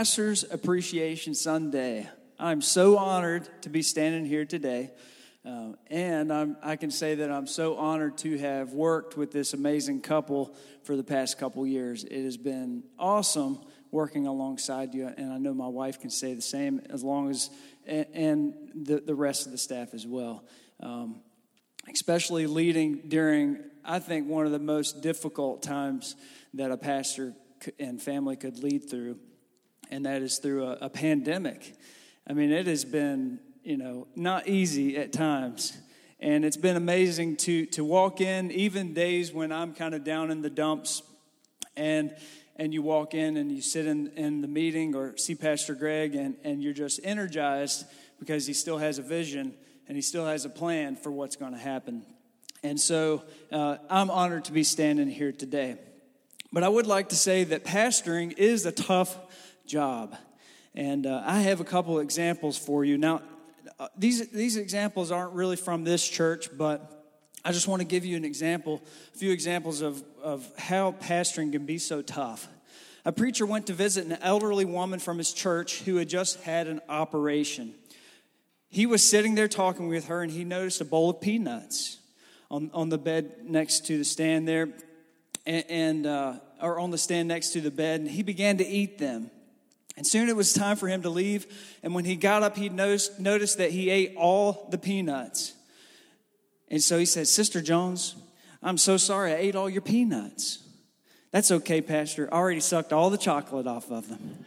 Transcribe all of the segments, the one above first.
Pastor's Appreciation Sunday. I'm so honored to be standing here today. Uh, and I'm, I can say that I'm so honored to have worked with this amazing couple for the past couple years. It has been awesome working alongside you, and I know my wife can say the same as long as, and, the, the rest of the staff as well. Um, especially leading during, I think, one of the most difficult times that a pastor and family could lead through, and that is through a, a pandemic. I mean, it has been, you know, not easy at times. And it's been amazing to, to walk in, even days when I'm kind of down in the dumps, and and you walk in and you sit in, in the meeting or see Pastor Greg, and, and you're just energized because he still has a vision and he still has a plan for what's going to happen. And so uh, I'm honored to be standing here today. But I would like to say that pastoring is a tough job. And uh, I have a couple examples for you. Now, uh, these, these examples aren't really from this church, but I just want to give you an example, a few examples of, of how pastoring can be so tough. A preacher went to visit an elderly woman from his church who had just had an operation. He was sitting there talking with her, and he noticed a bowl of peanuts on, on the bed next to the stand there and, and uh, or on the stand next to the bed, and he began to eat them. And soon it was time for him to leave. And when he got up, he noticed, that he ate all the peanuts. And so he said, Sister Jones, I'm so sorry I ate all your peanuts. That's okay, Pastor. I already sucked all the chocolate off of them.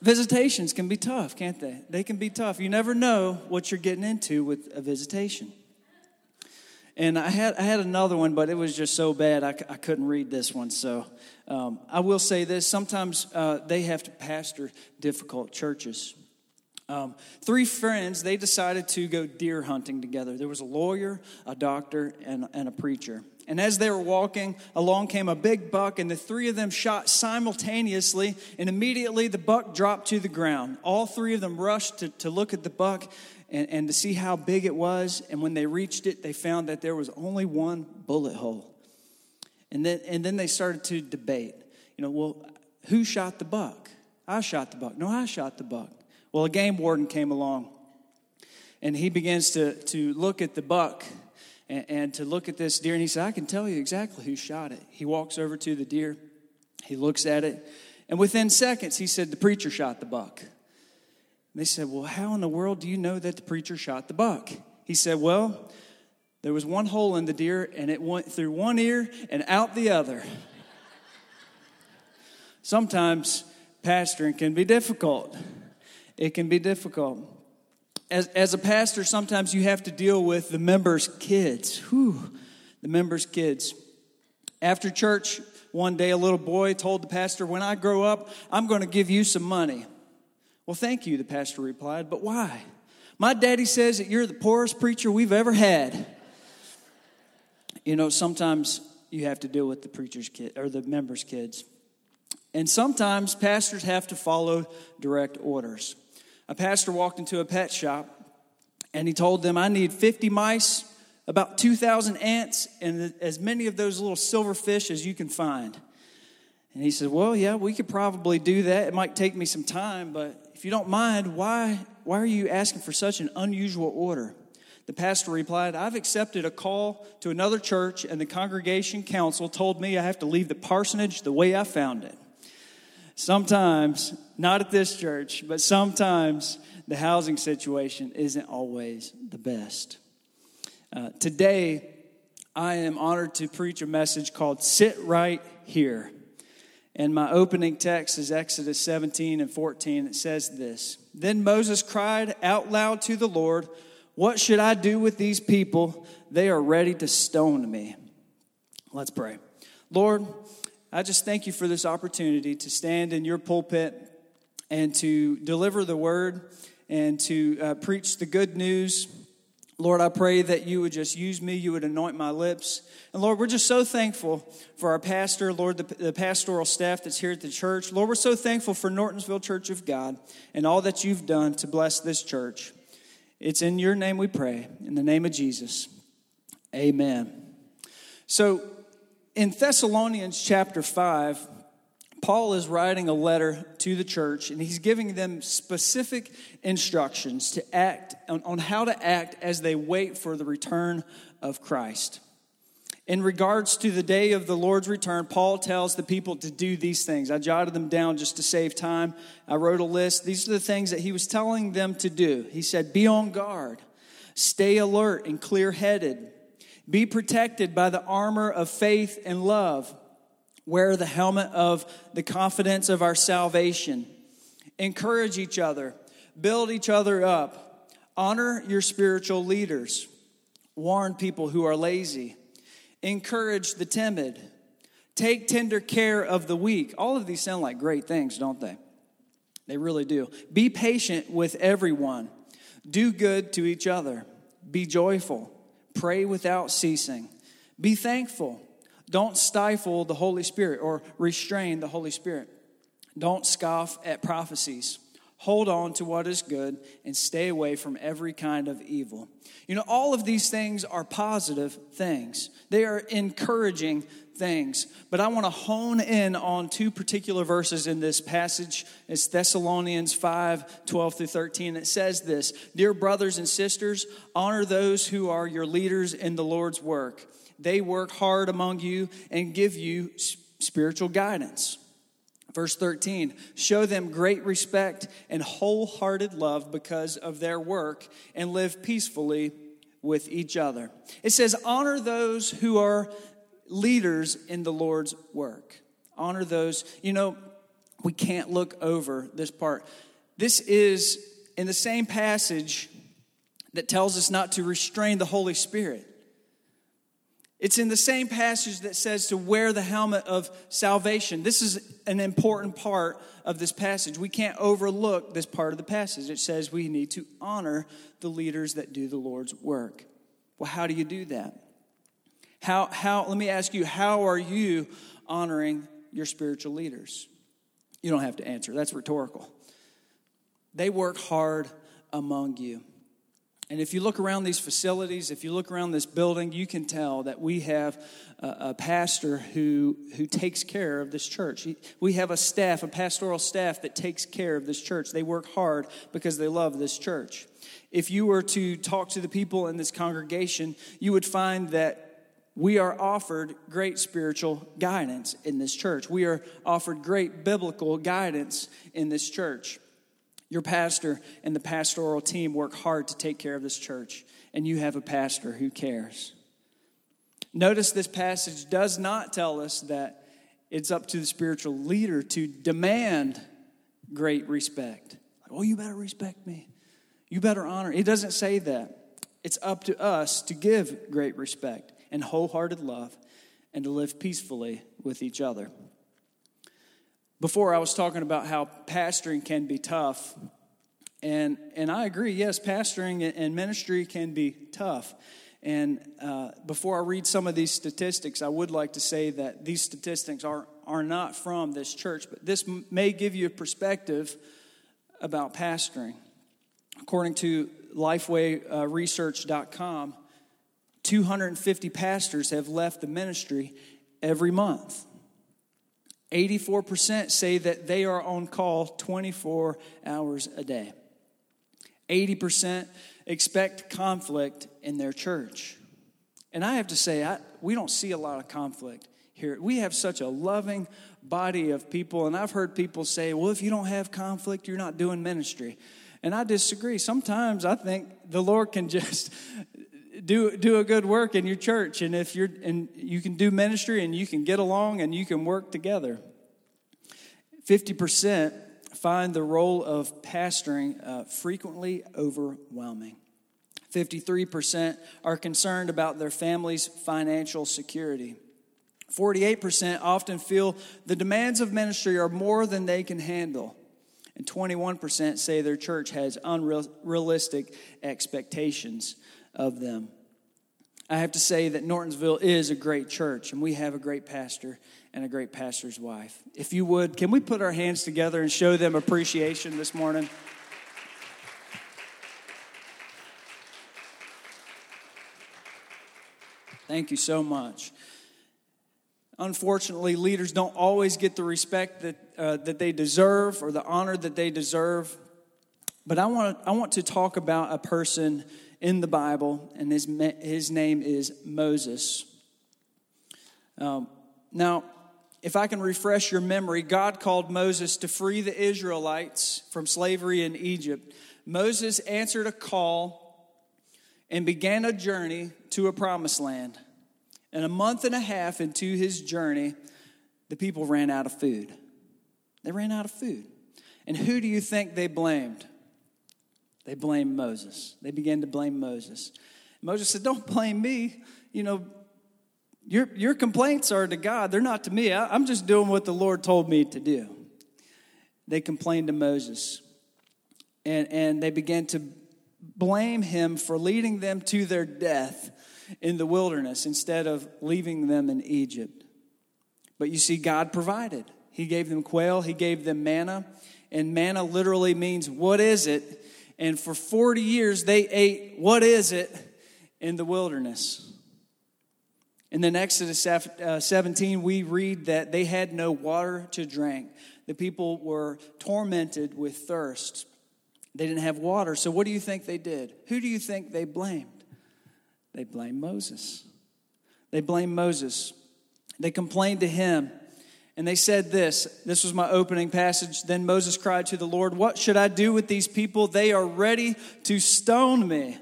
Visitations can be tough, can't they? They can be tough. You never know what you're getting into with a visitation. And I had, I had another one, but it was just so bad I, I couldn't read this one. So um, I will say this sometimes uh, they have to pastor difficult churches. Um, three friends, they decided to go deer hunting together. There was a lawyer, a doctor, and, and a preacher. And as they were walking, along came a big buck, and the three of them shot simultaneously, and immediately the buck dropped to the ground. All three of them rushed to, to look at the buck, and, and to see how big it was. And when they reached it, they found that there was only one bullet hole. And then, and then they started to debate. You know, well, who shot the buck? I shot the buck. No, I shot the buck. Well, a game warden came along and he begins to, to look at the buck and, and, to look at this deer. And he said, I can tell you exactly who shot it. He walks over to the deer, he looks at it, and within seconds, he said, The preacher shot the buck. They said, Well, how in the world do you know that the preacher shot the buck? He said, Well, there was one hole in the deer, and it went through one ear and out the other. Sometimes pastoring can be difficult. It can be difficult. As, as a pastor, sometimes you have to deal with the members' kids. Whew, the members' kids. After church, one day a little boy told the pastor, When I grow up, I'm going to give you some money. Well, thank you, the pastor replied, but why? My daddy says that you're the poorest preacher we've ever had. You know, sometimes you have to deal with the preacher's kid or the members' kids. And sometimes pastors have to follow direct orders. A pastor walked into a pet shop and he told them, I need 50 mice, about 2,000 ants, and as many of those little silver fish as you can find. And he said, Well, yeah, we could probably do that. It might take me some time, but if you don't mind, why, why are you asking for such an unusual order? The pastor replied, I've accepted a call to another church, and the congregation council told me I have to leave the parsonage the way I found it. Sometimes, not at this church, but sometimes the housing situation isn't always the best. Uh, today, I am honored to preach a message called Sit Right Here. And my opening text is Exodus 17 and 14. It says this Then Moses cried out loud to the Lord, What should I do with these people? They are ready to stone me. Let's pray. Lord, I just thank you for this opportunity to stand in your pulpit and to deliver the word and to uh, preach the good news Lord, I pray that you would just use me, you would anoint my lips. And Lord, we're just so thankful for our pastor, Lord, the, the, pastoral staff that's here at the church. Lord, we're so thankful for Nortonsville Church of God and all that you've done to bless this church. It's in your name we pray, in the name of Jesus. Amen. So, in Thessalonians chapter 5, Paul is writing a letter to the church and he's giving them specific instructions to act on, on, how to act as they wait for the return of Christ. In regards to the day of the Lord's return, Paul tells the people to do these things. I jotted them down just to save time. I wrote a list. These are the things that he was telling them to do. He said, Be on guard, stay alert and clear headed, be protected by the armor of faith and love, wear the helmet of the confidence of our salvation, encourage each other, build each other up, honor your spiritual leaders, warn people who are lazy. Encourage the timid, take tender care of the weak. All of these sound like great things, don't they? They really do. Be patient with everyone, do good to each other, be joyful, pray without ceasing, be thankful. Don't stifle the Holy Spirit or restrain the Holy Spirit. Don't scoff at prophecies. Hold on to what is good and stay away from every kind of evil. You know, all of these things are positive things, they are encouraging things. But I want to hone in on two particular verses in this passage. It's Thessalonians 5 12 through 13. It says this Dear brothers and sisters, honor those who are your leaders in the Lord's work. They work hard among you and give you spiritual guidance. Verse 13, show them great respect and wholehearted love because of their work and live peacefully with each other. It says, honor those who are leaders in the Lord's work. Honor those, you know, we can't look over this part. This is in the same passage that tells us not to restrain the Holy Spirit. It's in the same passage that says to wear the helmet of salvation. This is an important part of this passage. We can't overlook this part of the passage. It says we need to honor the leaders that do the Lord's work. Well, how do you do that? How, how, let me ask you, how are you honoring your spiritual leaders? You don't have to answer, that's rhetorical. They work hard among you. And if you look around these facilities, if you look around this building, you can tell that we have a, a pastor who, who takes care of this church. We have a staff, a pastoral staff that takes care of this church. They work hard because they love this church. If you were to talk to the people in this congregation, you would find that we are offered great spiritual guidance in this church. We are offered great biblical guidance in this church. Your pastor and the pastoral team work hard to take care of this church, and you have a pastor who cares. Notice this passage does not tell us that it's up to the spiritual leader to demand great respect. oh, you better respect me. You better honor. It doesn't say that. It's up to us to give great respect and wholehearted love and to live peacefully with each other. Before I was talking about how pastoring can be tough. And, and I agree, yes, pastoring and ministry can be tough. And uh, before I read some of these statistics, I would like to say that these statistics are, are not from this church, but this m- may give you a perspective about pastoring. According to LifewayResearch.com, 250 pastors have left the ministry every month. 84% say that they are on call 24 hours a day. 80% expect conflict in their church. And I have to say, I, we don't see a lot of conflict here. We have such a loving body of people, and I've heard people say, well, if you don't have conflict, you're not doing ministry. And I disagree. Sometimes I think the Lord can just do do a good work in your church and if you're and you can do ministry and you can get along and you can work together. 50% find the role of pastoring uh, frequently overwhelming. 53% are concerned about their family's financial security. 48% often feel the demands of ministry are more than they can handle. And 21% say their church has unrealistic expectations of them. I have to say that Nortonsville is a great church, and we have a great pastor and a great pastor's wife. If you would, can we put our hands together and show them appreciation this morning? Thank you so much. Unfortunately, leaders don't always get the respect that, uh, that they deserve or the honor that they deserve. But I want, I want to talk about a person in the Bible, and his, his name is Moses. Um, now, if I can refresh your memory, God called Moses to free the Israelites from slavery in Egypt. Moses answered a call and began a journey to a promised land. And a month and a half into his journey, the people ran out of food. They ran out of food. And who do you think they blamed? They blamed Moses. They began to blame Moses. Moses said, Don't blame me. You know, your, your complaints are to God, they're not to me. I, I'm just doing what the Lord told me to do. They complained to Moses, and, and they began to blame him for leading them to their death in the wilderness instead of leaving them in Egypt. But you see, God provided. He gave them quail, He gave them manna, and manna literally means, What is it? And for 40 years, they ate, What is it? in the wilderness. And then Exodus uh, 17, we read that they had no water to drink. The people were tormented with thirst. They didn't have water. So, what do you think they did? Who do you think they blamed? They blamed Moses. They blamed Moses. They complained to him. And they said this this was my opening passage. Then Moses cried to the Lord, What should I do with these people? They are ready to stone me.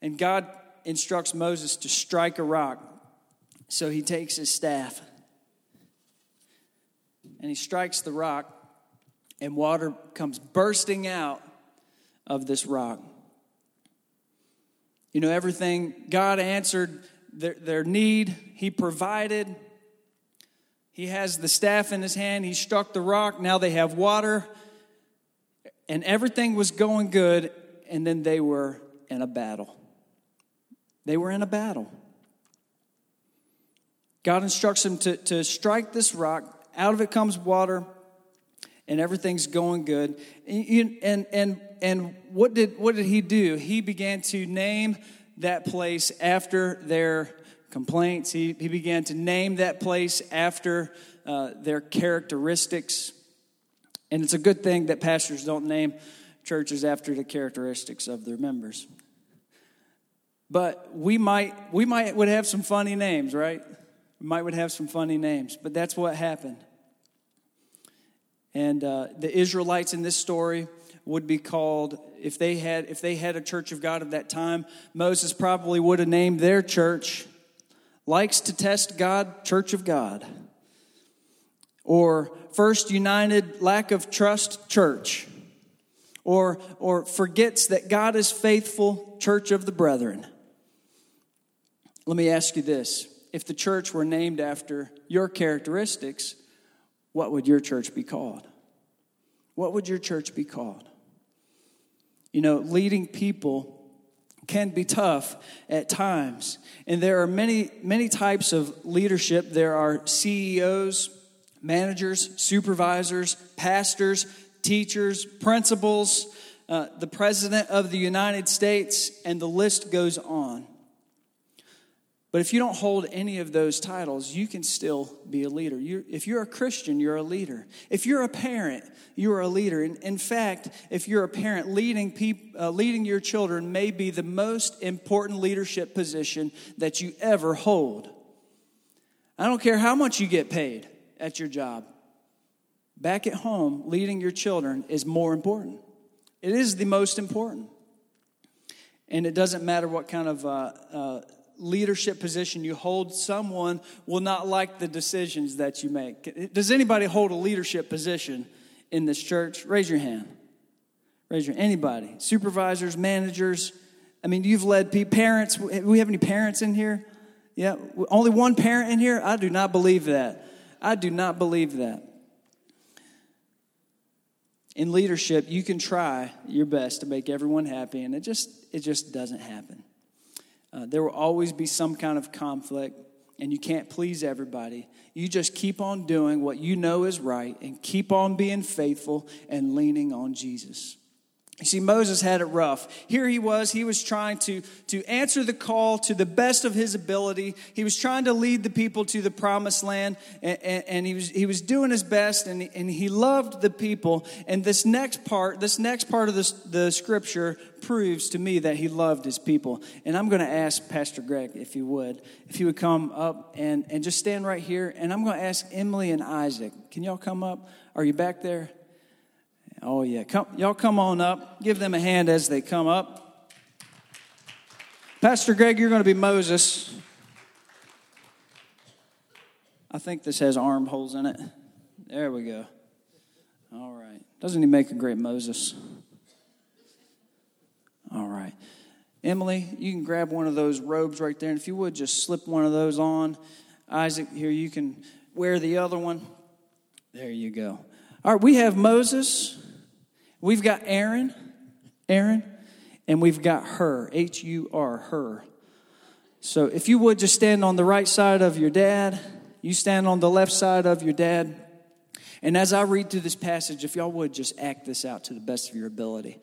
And God instructs Moses to strike a rock. So he takes his staff and he strikes the rock, and water comes bursting out of this rock. You know, everything, God answered their, their need, He provided. He has the staff in his hand, he struck the rock, now they have water, and everything was going good, and then they were in a battle. They were in a battle. God instructs him to, to strike this rock. Out of it comes water, and everything's going good. And, and, and, and what, did, what did he do? He began to name that place after their complaints. He, he began to name that place after uh, their characteristics. And it's a good thing that pastors don't name churches after the characteristics of their members. But we might we might would have some funny names, right? We might would have some funny names, but that's what happened. And uh, the Israelites in this story would be called if they had if they had a church of God of that time. Moses probably would have named their church "Likes to Test God Church of God," or First United Lack of Trust Church, or or forgets that God is faithful Church of the Brethren. Let me ask you this if the church were named after your characteristics, what would your church be called? What would your church be called? You know, leading people can be tough at times. And there are many, many types of leadership. There are CEOs, managers, supervisors, pastors, teachers, principals, uh, the President of the United States, and the list goes on. But if you don't hold any of those titles, you can still be a leader. You're, if you're a Christian, you're a leader. If you're a parent, you're a leader. In, in fact, if you're a parent, leading, peop, uh, leading your children may be the most important leadership position that you ever hold. I don't care how much you get paid at your job. Back at home, leading your children is more important. It is the most important. And it doesn't matter what kind of uh, uh, leadership position you hold, someone will not like the decisions that you make. Does anybody hold a leadership position in this church? Raise your hand. Raise your anybody. Supervisors, managers. I mean, you've led parents. We have any parents in here? Yeah, only one parent in here? I do not believe that. I do not believe that. In leadership, you can try your best to make everyone happy, and it just it just doesn't happen. Uh, there will always be some kind of conflict, and you can't please everybody. You just keep on doing what you know is right and keep on being faithful and leaning on Jesus. You see, Moses had it rough. Here he was, he was trying to, to answer the call to the best of his ability. He was trying to lead the people to the promised land, and, and, and he, was, he was doing his best, and, and he loved the people. And this next part, this next part of this, the scripture proves to me that he loved his people. And I'm going to ask Pastor Greg, if you would, if he would come up and, and just stand right here. And I'm going to ask Emily and Isaac, can y'all come up? Are you back there? Oh, yeah. Come, y'all come on up. Give them a hand as they come up. Pastor Greg, you're going to be Moses. I think this has armholes in it. There we go. All right. Doesn't he make a great Moses? All right. Emily, you can grab one of those robes right there. And if you would, just slip one of those on. Isaac, here, you can wear the other one. There you go. All right, we have Moses. We've got Aaron, Aaron, and we've got Hur, H U R, Hur. So if you would just stand on the right side of your dad, you stand on the left side of your dad. And as I read through this passage, if y'all would just act this out to the best of your ability.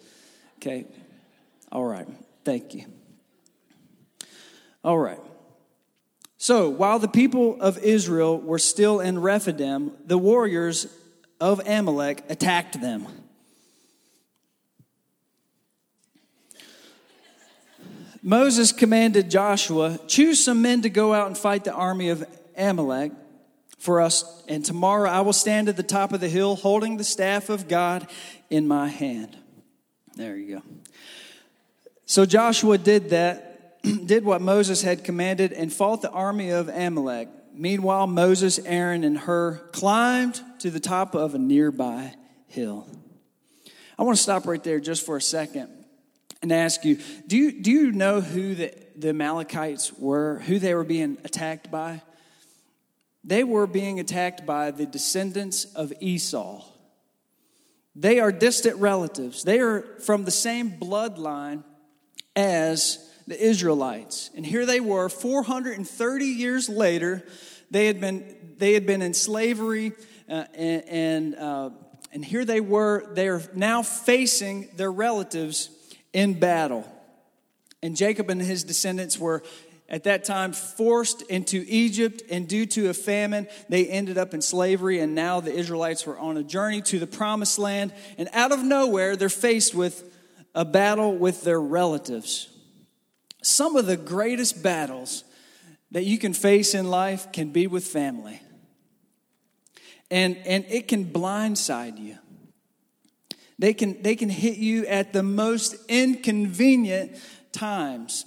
Okay? All right. Thank you. All right. So while the people of Israel were still in Rephidim, the warriors of Amalek attacked them. Moses commanded Joshua, Choose some men to go out and fight the army of Amalek for us, and tomorrow I will stand at the top of the hill holding the staff of God in my hand. There you go. So Joshua did that, did what Moses had commanded, and fought the army of Amalek. Meanwhile, Moses, Aaron, and Hur climbed to the top of a nearby hill. I want to stop right there just for a second and ask you do you, do you know who the, the Amalekites were, who they were being attacked by? They were being attacked by the descendants of Esau. They are distant relatives, they are from the same bloodline as the Israelites. And here they were 430 years later. They had been, they had been in slavery, uh, and, and, uh, and here they were. They are now facing their relatives in battle. And Jacob and his descendants were at that time forced into Egypt, and due to a famine, they ended up in slavery. And now the Israelites were on a journey to the promised land. And out of nowhere, they're faced with a battle with their relatives. Some of the greatest battles that you can face in life can be with family. And, and it can blindside you. They can, they can hit you at the most inconvenient times.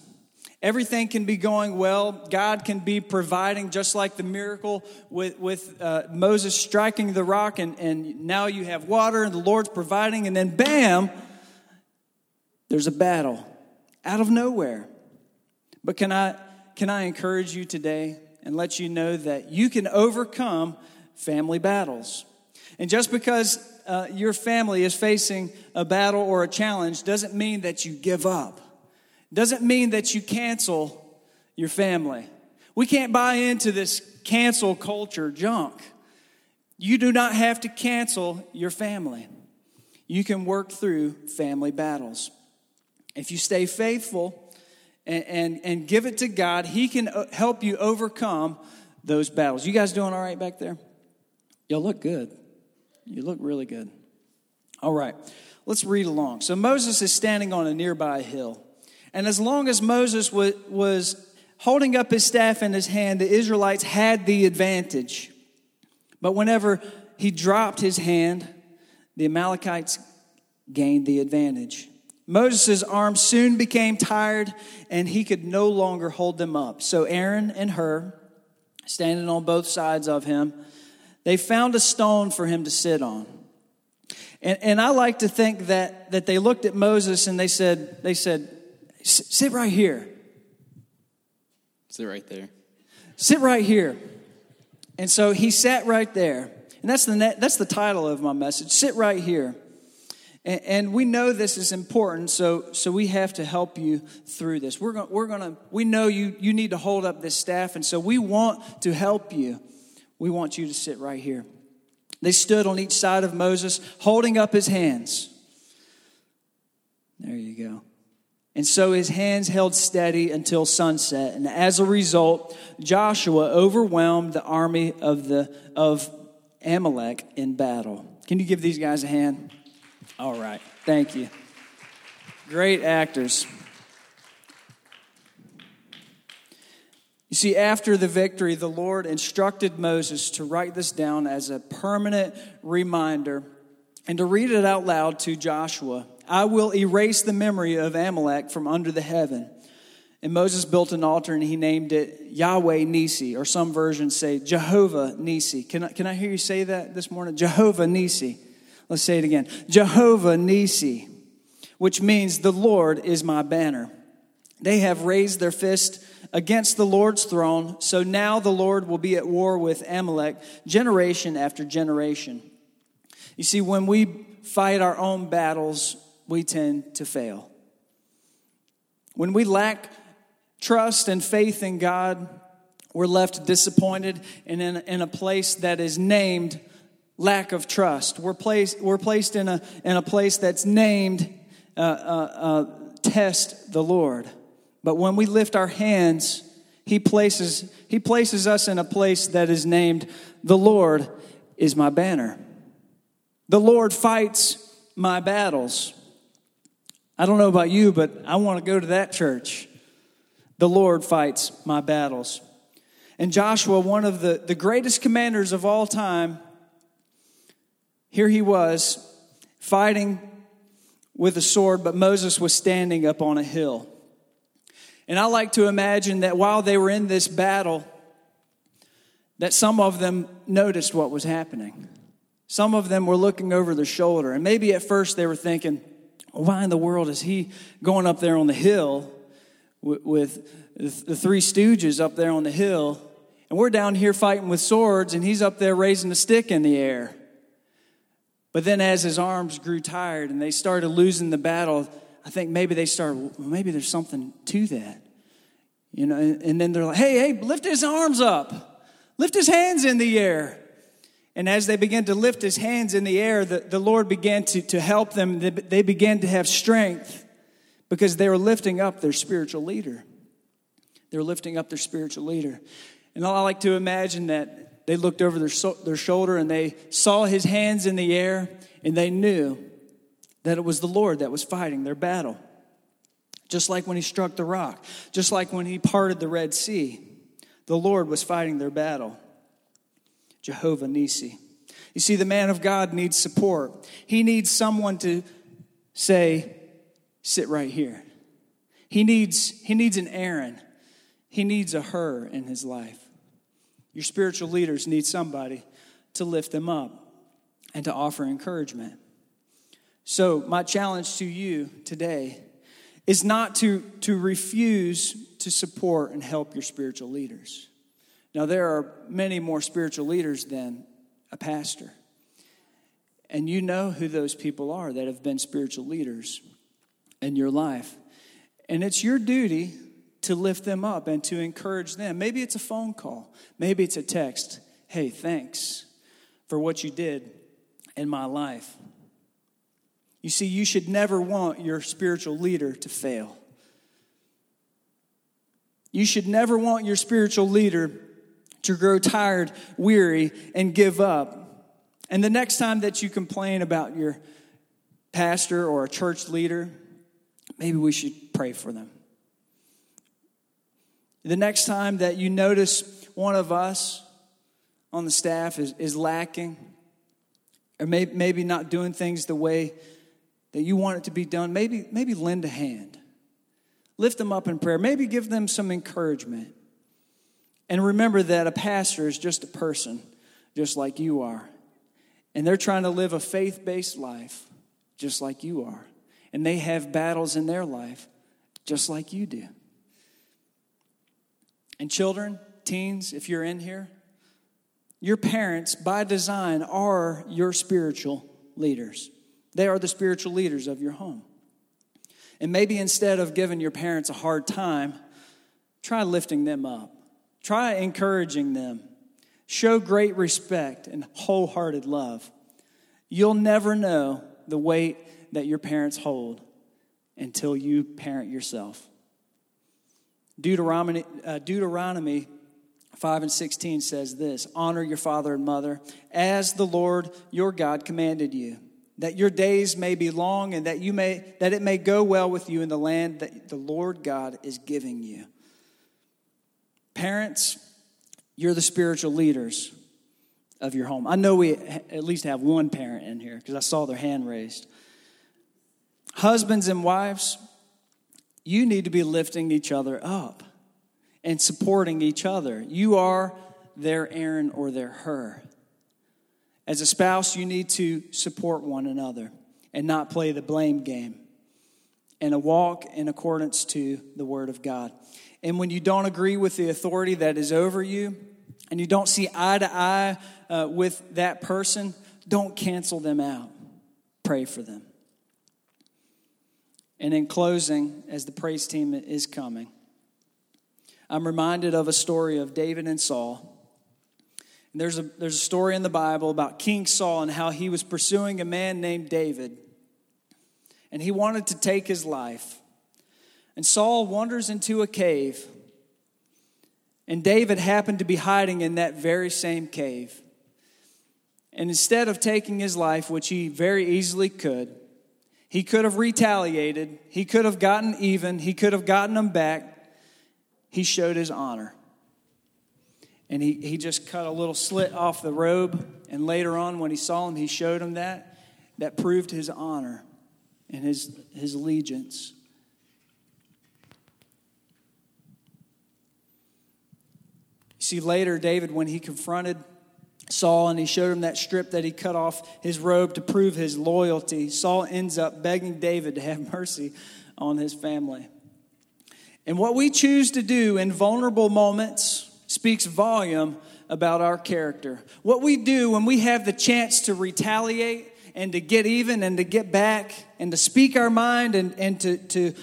Everything can be going well. God can be providing, just like the miracle with, with uh, Moses striking the rock, and, and now you have water, and the Lord's providing, and then bam, there's a battle out of nowhere. But can I, can I encourage you today and let you know that you can overcome family battles? And just because uh, your family is facing a battle or a challenge doesn't mean that you give up, doesn't mean that you cancel your family. We can't buy into this cancel culture junk. You do not have to cancel your family. You can work through family battles. If you stay faithful and, and, and give it to God, He can uh, help you overcome those battles. You guys doing all right back there? Y'all look good. You look really good. All right, let's read along. So Moses is standing on a nearby hill. And as long as Moses was, holding up his staff in his hand, the Israelites had the advantage. But whenever he dropped his hand, the Amalekites gained the advantage. Moses' arms soon became tired and he could no longer hold them up. So Aaron and Hur, standing on both sides of him, they found a stone for him to sit on. And, and I like to think that, that they looked at Moses and they said, they said, sit right here. Sit right there. Sit right here. And so he sat right there. And that's the, that's the title of my message Sit right here. And, and we know this is important, so, so we have to help you through this. We're going we're gonna, we know you, you need to hold up this staff, and so we want to help you. We want you to sit right here. They stood on each side of Moses, holding up his hands. There you go. And so his hands held steady until sunset, and as a result, Joshua overwhelmed the army of the of Amalek in battle. Can you give these guys a hand? All right. Thank you. Great actors. You see, after the victory, the Lord instructed Moses to write this down as a permanent reminder and to read it out loud to Joshua. I will erase the memory of Amalek from under the heaven. And Moses built an altar and he named it Yahweh Nisi, or some versions say Jehovah Nisi. Can I, can I hear you say that this morning? Jehovah Nisi. Let's say it again Jehovah Nisi, which means the Lord is my banner. They have raised their fist against the Lord's throne, so now the Lord will be at war with Amalek generation after generation. You see, when we fight our own battles, we tend to fail. When we lack trust and faith in God, we're left disappointed and in, in a place that is named lack of trust. We're placed, we're placed in, a, in a place that's named uh, uh, uh, test the Lord. But when we lift our hands, he places, he places us in a place that is named, The Lord is my banner. The Lord fights my battles. I don't know about you, but I want to go to that church. The Lord fights my battles. And Joshua, one of the, the greatest commanders of all time, here he was fighting with a sword, but Moses was standing up on a hill. And I like to imagine that while they were in this battle, that some of them noticed what was happening. Some of them were looking over their shoulder. And maybe at first they were thinking, why in the world is he going up there on the hill with, the three stooges up there on the hill? And we're down here fighting with swords, and he's up there raising a stick in the air. But then, as his arms grew tired and they started losing the battle, I think maybe they started, well, maybe there's something to that. You know, and, and then they're like, hey, hey, lift his arms up, lift his hands in the air. And as they began to lift his hands in the air, the, the Lord began to, to help them. They, they began to have strength because they were lifting up their spiritual leader. They were lifting up their spiritual leader. And I like to imagine that they looked over their, their shoulder and they saw his hands in the air and they knew that it was the Lord that was fighting their battle. Just like when he struck the rock, just like when he parted the Red Sea, the Lord was fighting their battle. Jehovah Nisi. You see, the man of God needs support. He needs someone to say, sit right here. He needs, he needs an Aaron. He needs a Hur in his life. Your spiritual leaders need somebody to lift them up and to offer encouragement. So, my challenge to you today is not to, to refuse to support and help your spiritual leaders. Now, there are many more spiritual leaders than a pastor. And you know who those people are that have been spiritual leaders in your life. And it's your duty to lift them up and to encourage them. Maybe it's a phone call, maybe it's a text. Hey, thanks for what you did in my life. You see, you should never want your spiritual leader to fail. You should never want your spiritual leader to grow tired, weary, and give up. And the next time that you complain about your pastor or a church leader, maybe we should pray for them. The next time that you notice one of us on the staff is, is lacking, or may, maybe not doing things the way that you want it to be done, maybe, maybe lend a hand. Lift them up in prayer. Maybe give them some encouragement. And remember that a pastor is just a person, just like you are. And they're trying to live a faith based life, just like you are. And they have battles in their life, just like you do. And children, teens, if you're in here, your parents, by design, are your spiritual leaders. They are the spiritual leaders of your home. And maybe instead of giving your parents a hard time, try lifting them up. Try encouraging them. Show great respect and wholehearted love. You'll never know the weight that your parents hold until you parent yourself. Deuteronomy, uh, Deuteronomy 5 and 16 says this Honor your father and mother as the Lord your God commanded you, that your days may be long and that, you may, that it may go well with you in the land that the Lord God is giving you. Parents, you're the spiritual leaders of your home. I know we at least have one parent in here because I saw their hand raised. Husbands and wives, you need to be lifting each other up and supporting each other. You are their Aaron or their Hur. As a spouse, you need to support one another and not play the blame game and a walk in accordance to the Word of God. And when you don't agree with the authority that is over you and you don't see eye to eye uh, with that person, don't cancel them out. Pray for them. And in closing, as the praise team is coming, I'm reminded of a story of David and Saul. And there's a, there's a story in the Bible about King Saul and how he was pursuing a man named David. And he wanted to take his life. And Saul wanders into a cave. And David happened to be hiding in that very same cave. And instead of taking his life, which he very easily could, he could have retaliated. He could have gotten even. He could have gotten them back. He showed his honor. And he, he just cut a little slit off the robe. And later on, when he saw him, he showed him that. That proved his honor and his, his allegiance. You see, later, David, when he confronted Saul and he showed him that strip that he cut off his robe to prove his loyalty. Saul ends up begging David to have mercy on his family. And what we choose to do in vulnerable moments speaks volume about our character. What we do when we have the chance to retaliate and to get even and to get back and to speak our mind and, and to, to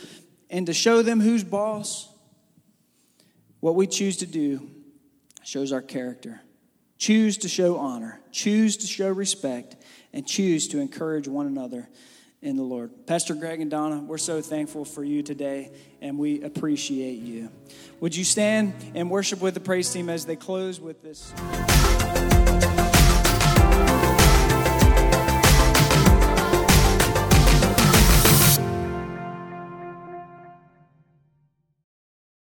and to show them who's boss, what we choose to do shows our character. Choose to show honor, choose to show respect, and choose to encourage one another in the Lord. Pastor Greg and Donna, we're so thankful for you today, and we appreciate you. Would you stand and worship with the praise team as they close with this?